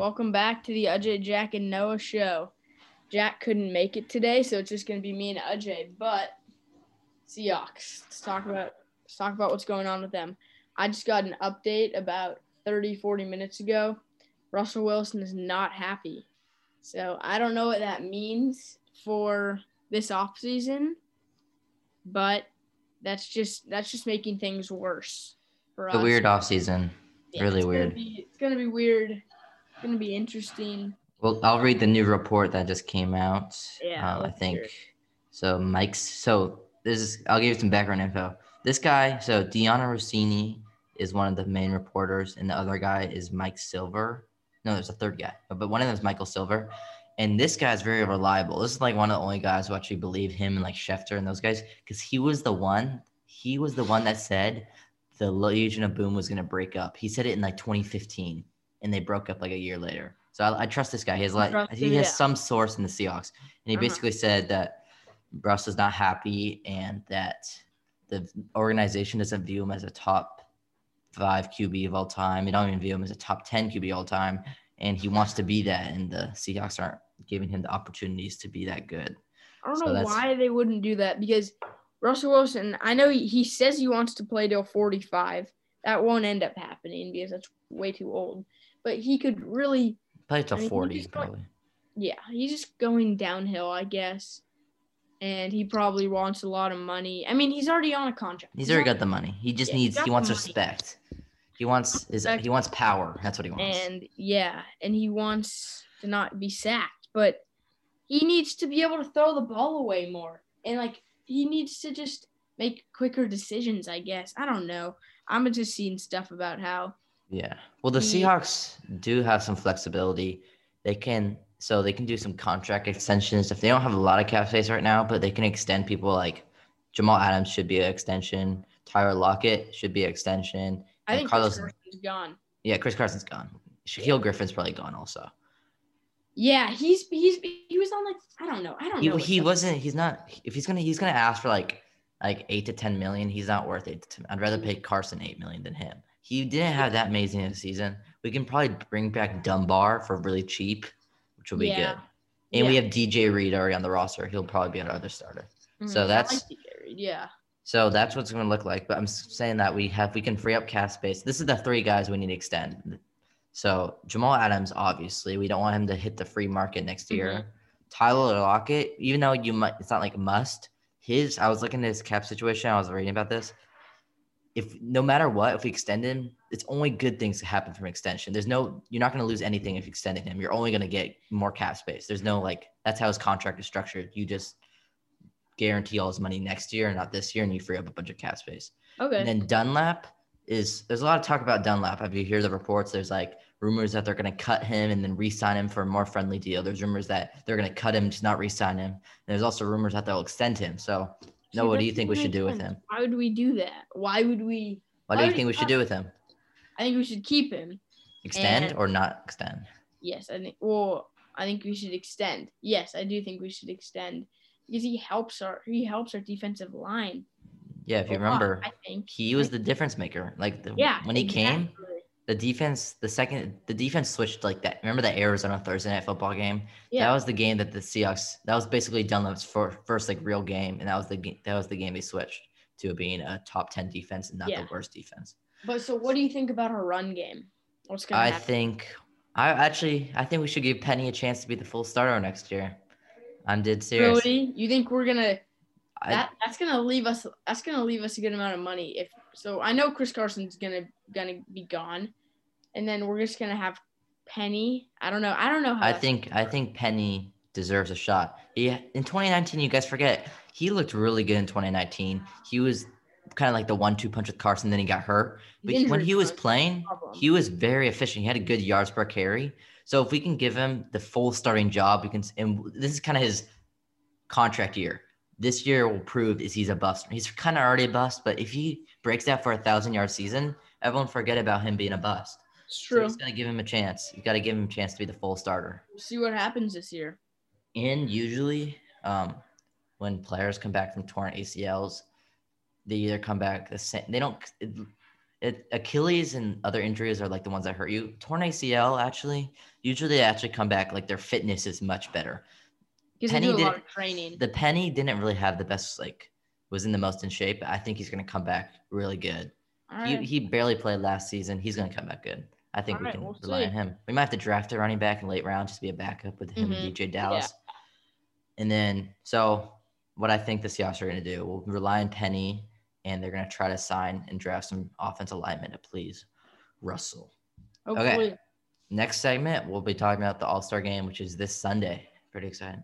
Welcome back to the Ajay, Jack, and Noah show. Jack couldn't make it today, so it's just gonna be me and Ajay. But Seahawks. Let's talk about let's talk about what's going on with them. I just got an update about 30, 40 minutes ago. Russell Wilson is not happy. So I don't know what that means for this offseason, but that's just that's just making things worse for us. The us. weird off season. Yeah, really it's gonna weird. be- it's gonna be weird. It's gonna be interesting. Well, I'll read the new report that just came out. Yeah, Um, I think it. so. Mike's so this is. I'll give you some background info. This guy, so Dianna Russini is one of the main reporters, and the other guy is Mike Silver. No, there's a third guy, but one of them is Michael Silver. And this guy's very reliable. This is like one of the only guys who actually believe him and like Schefter and those guys, because he was the one. He was the one that said the Legion of Boom was going to break up. He said it in like 2015, and they broke up like a year later. So I, I trust this guy. He has like he has yeah. some source in the Seahawks, and he Uh-huh. basically said that Russ is not happy and that the organization doesn't view him as a top five QB of all time. They don't even view him as a top 10 QB all time. And he wants to be that, and the Seahawks aren't giving him the opportunities to be that good. I don't So know why they wouldn't do that because Russell Wilson, I know he, he says he wants to play till 45. That won't end up happening because that's way too old. But he could really, play till I mean, he 40, just probably. yeah, he's just going downhill, I guess. And he probably wants a lot of money. I mean, he's already on a contract. He's already got the money. He just Yeah, needs, got he wants respect. He wants his, Respect. he wants power. That's what he wants. And yeah, and he wants to not be sacked, but he needs to be able to throw the ball away more. And like he needs to just make quicker decisions, I guess. I don't know. I'm just seeing stuff about how Yeah. Well, the He- Seahawks do have some flexibility. They can so they can do some contract extensions if they don't have a lot of cap space right now, but they can extend people like Jamal Adams should be an extension. Tyler Lockett should be an extension. I think Carlos- Carlos is gone. Yeah, Chris Carson's gone. Shaquill Griffin's probably gone also. Yeah, he's he's he was on like I don't know. I don't know. he wasn't. He's not. If he's gonna, he's gonna ask for like like eight to ten million. He's not worth it. I'd rather pay Carson eight million than him. He didn't have that amazing of a season. We can probably bring back Dunbar for really cheap, which will be Yeah. good. And we have DJ Reed already on the roster. He'll probably be another starter. so Mhm, I that's- like Reed, yeah. So that's what's going to look like. But I'm saying that we have we can free up cap space. This is the three guys we need to extend. So Jamal Adams, obviously, we don't want him to hit the free market next year. Mhm. Tyler Lockett, even though you might, it's not like a must. His, I was looking at his cap situation. I was reading about this. If no matter what, if we extend him, it's only good things to happen from extension. There's no, you're not going to lose anything if you extended him. You're only going to get more cap space. There's no like, that's how his contract is structured. You just guarantee all his money next year, and not this year, and you free up a bunch of cap space. Okay. And then Dunlap is there's a lot of talk about Dunlap. If you hear the reports, there's like rumors that they're going to cut him and then re-sign him for a more friendly deal. There's rumors that they're going to cut him, just not re-sign him. And there's also rumors that they'll extend him. So, No, what do you think we should do with him? Why would we do that? Why would we? What do you think we should do with him? I think we should keep him. Extend And- or not extend? Yes, I think. Well, I think we should extend. Yes, I do think we should extend because he helps our he helps our defensive line. Yeah, if you lot, remember, I think. he was the difference maker. Like the, Yeah. when he came. The defense, the second, the defense switched like that. Remember that Arizona Thursday night football game? Yeah. That was the game that the Seahawks. That was basically Dunlap's for, first like real game, and that was the that was the game they switched to being a top ten defense and not Yeah. the worst defense. But so, what do you think about our run game? What's gonna I happen? think I actually I think we should give Penny a chance to be the full starter next year. I'm dead serious. Really? You think we're gonna I, that that's gonna leave us that's gonna leave us a good amount of money if so I know Chris Carson's gonna gonna be gone and then we're just gonna have Penny. I don't know. I don't know how I think I think Penny deserves a shot. Yeah, in 2019, you guys forget he looked really good in 2019. He was kind of like the one-two punch with Carson. Then he got hurt, but He's when he was playing, he was very efficient. He had a good yards per carry. So if we can give him the full starting job, we can. And this is kind of his contract year. This year will prove is he's a bust. He's kind of already a bust, but if he breaks that for a thousand yard season, everyone forget about him being a bust. It's true. you just gotta give him a chance. You gotta give him a chance to be the full starter. See what happens this year. And usually, um, when players come back from torn ACLs, they either come back the same. They don't. It, it, Achilles and other injuries are like the ones that hurt you. Torn ACL actually, usually they actually come back like their fitness is much better. Penny do a did- lot of training. The Penny didn't really have the best like was in the most in shape. I think he's gonna come back really good. All He he barely played last season. He's gonna come back good. I think we Alright, can we'll rely on him. We might have to draft a running back in late round just to be a backup with him Mhm. and DJ Dallas. And then so what I think the Seahawks are gonna do, we'll rely on Penny and they're gonna try to sign and draft some offensive linemen to please Russell. Hopefully. Next segment, we'll be talking about the All Star game, which is this Sunday. Pretty exciting.